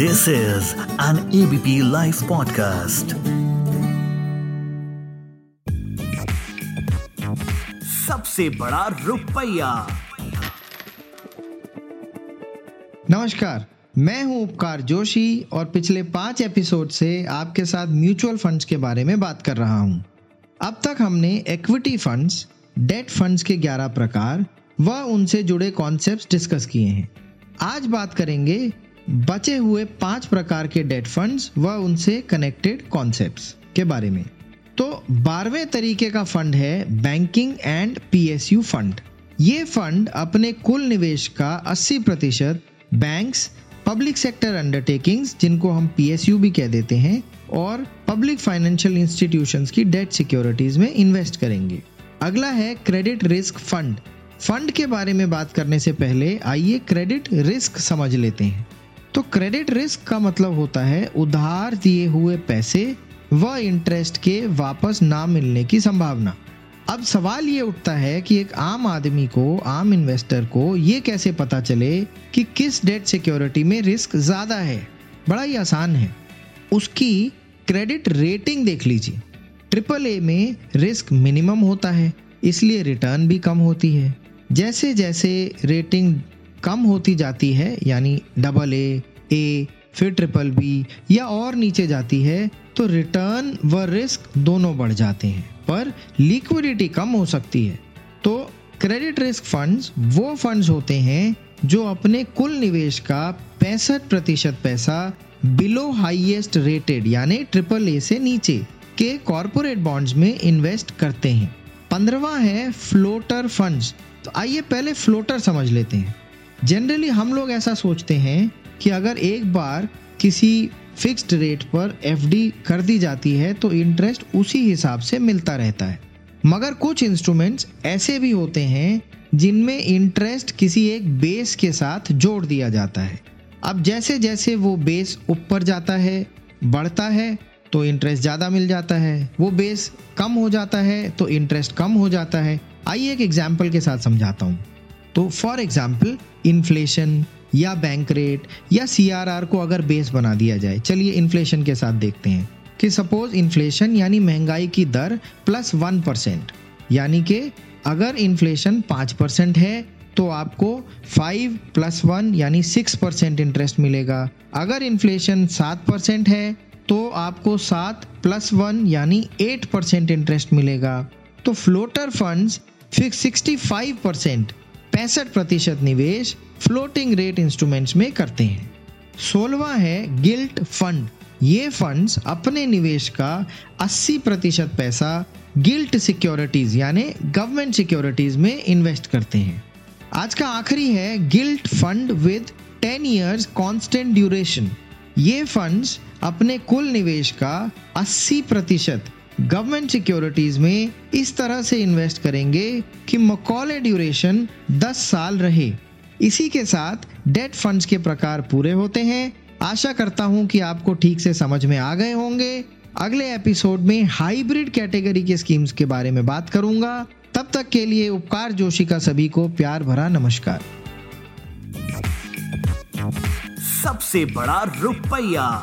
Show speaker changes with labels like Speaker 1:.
Speaker 1: This is an ABP Life podcast. सबसे बड़ा रुपया।
Speaker 2: नमस्कार, मैं हूँ उपकार जोशी और पिछले पाँच एपिसोड से आपके साथ म्यूचुअल फंड्स के बारे में बात कर रहा हूँ। अब तक हमने इक्विटी फंड्स डेट फंड्स के 11 प्रकार व उनसे जुड़े कॉन्सेप्ट्स डिस्कस किए हैं। आज बात करेंगे बचे हुए पाँच प्रकार के डेट फंड्स व उनसे कनेक्टेड कॉन्सेप्ट्स के बारे में। तो बारहवें तरीके का फंड है बैंकिंग एंड पीएसयू फंड। ये फंड अपने कुल निवेश का 80 प्रतिशत बैंक्स, पब्लिक सेक्टर अंडरटेकिंग्स, जिनको हम पीएसयू भी कह देते हैं, और पब्लिक फाइनेंशियल इंस्टीट्यूशंस की डेट सिक्योरिटीज में इन्वेस्ट करेंगे। अगला है क्रेडिट रिस्क फंड। फंड के बारे में बात करने से पहले आइए क्रेडिट रिस्क समझ लेते हैं। तो क्रेडिट रिस्क का मतलब होता है उधार दिए हुए पैसे व इंटरेस्ट के वापस ना मिलने की संभावना। अब सवाल ये उठता है कि एक आम आदमी को, आम इन्वेस्टर को ये कैसे पता चले कि किस डेट सिक्योरिटी में रिस्क ज़्यादा है? बड़ा ही आसान है। उसकी क्रेडिट रेटिंग देख लीजिए। ट्रिपल ए में रिस्क मिनिमम होता है, इसलिए रिटर्न भी कम होती है। जैसे जैसे रेटिंग कम होती जाती है, यानी डबल ए ए फिर ट्रिपल बी या और नीचे जाती है तो रिटर्न व रिस्क दोनों बढ़ जाते हैं, पर लिक्विडिटी कम हो सकती है। तो क्रेडिट रिस्क फंड्स वो फंड्स होते हैं जो अपने कुल निवेश का पैंसठ प्रतिशत पैसा बिलो हाईएस्ट रेटेड यानी ट्रिपल ए से नीचे के कॉरपोरेट बॉन्ड्स में इन्वेस्ट करते हैं। पंद्रवा है फ्लोटर फंड्स तो आइए पहले फ्लोटर समझ लेते हैं। जनरली हम लोग ऐसा सोचते हैं कि अगर एक बार किसी फिक्स्ड रेट पर एफडी कर दी जाती है तो इंटरेस्ट उसी हिसाब से मिलता रहता है। मगर कुछ इंस्ट्रूमेंट्स ऐसे भी होते हैं जिनमें इंटरेस्ट किसी एक बेस के साथ जोड़ दिया जाता है। अब जैसे जैसे वो बेस ऊपर जाता है, बढ़ता है तो इंटरेस्ट ज़्यादा मिल जाता है। वो बेस कम हो जाता है तो इंटरेस्ट कम हो जाता है। आइए एक एग्ज़ाम्पल के साथ समझाता हूँ। तो फॉर एग्ज़ाम्पल इन्फ्लेशन या बैंक रेट या सीआरआर को अगर बेस बना दिया जाए, चलिए इन्फ्लेशन के साथ देखते हैं कि सपोज़ इन्फ्लेशन यानी महँगाई की दर प्लस वन परसेंट यानी कि अगर इन्फ्लेशन पाँच परसेंट है तो आपको फाइव प्लस वन यानी सिक्स परसेंट इंटरेस्ट मिलेगा। अगर इन्फ्लेशन सात परसेंट है तो आपको सात प्लस वन यानी एट परसेंट इंटरेस्ट मिलेगा। तो floater funds fix sixty five percent पैंसठ प्रतिशत निवेश फ्लोटिंग रेट इंस्ट्रूमेंट्स में करते हैं। सोलवा है गिल्ट फंड। ये फंड्स अपने निवेश का 80 प्रतिशत पैसा गिल्ट सिक्योरिटीज यानी गवर्नमेंट सिक्योरिटीज में इन्वेस्ट करते हैं। आज का आखिरी है gilt fund with 10 years constant duration ये फंड्स अपने कुल निवेश का 80 प्रतिशत गवर्नमेंट सिक्योरिटीज में इस तरह से इन्वेस्ट करेंगे कि मकौले ड्यूरेशन 10 साल रहे। इसी के साथ डेट फंड्स के प्रकार पूरे होते हैं। आशा करता हूँ कि आपको ठीक से समझ में आ गए होंगे। अगले एपिसोड में हाइब्रिड कैटेगरी के स्कीम्स के बारे में बात करूँगा। तब तक के लिए उपकार जोशी का सभी को प्यार भरा नमस्कार।
Speaker 1: सबसे बड़ा रुपया।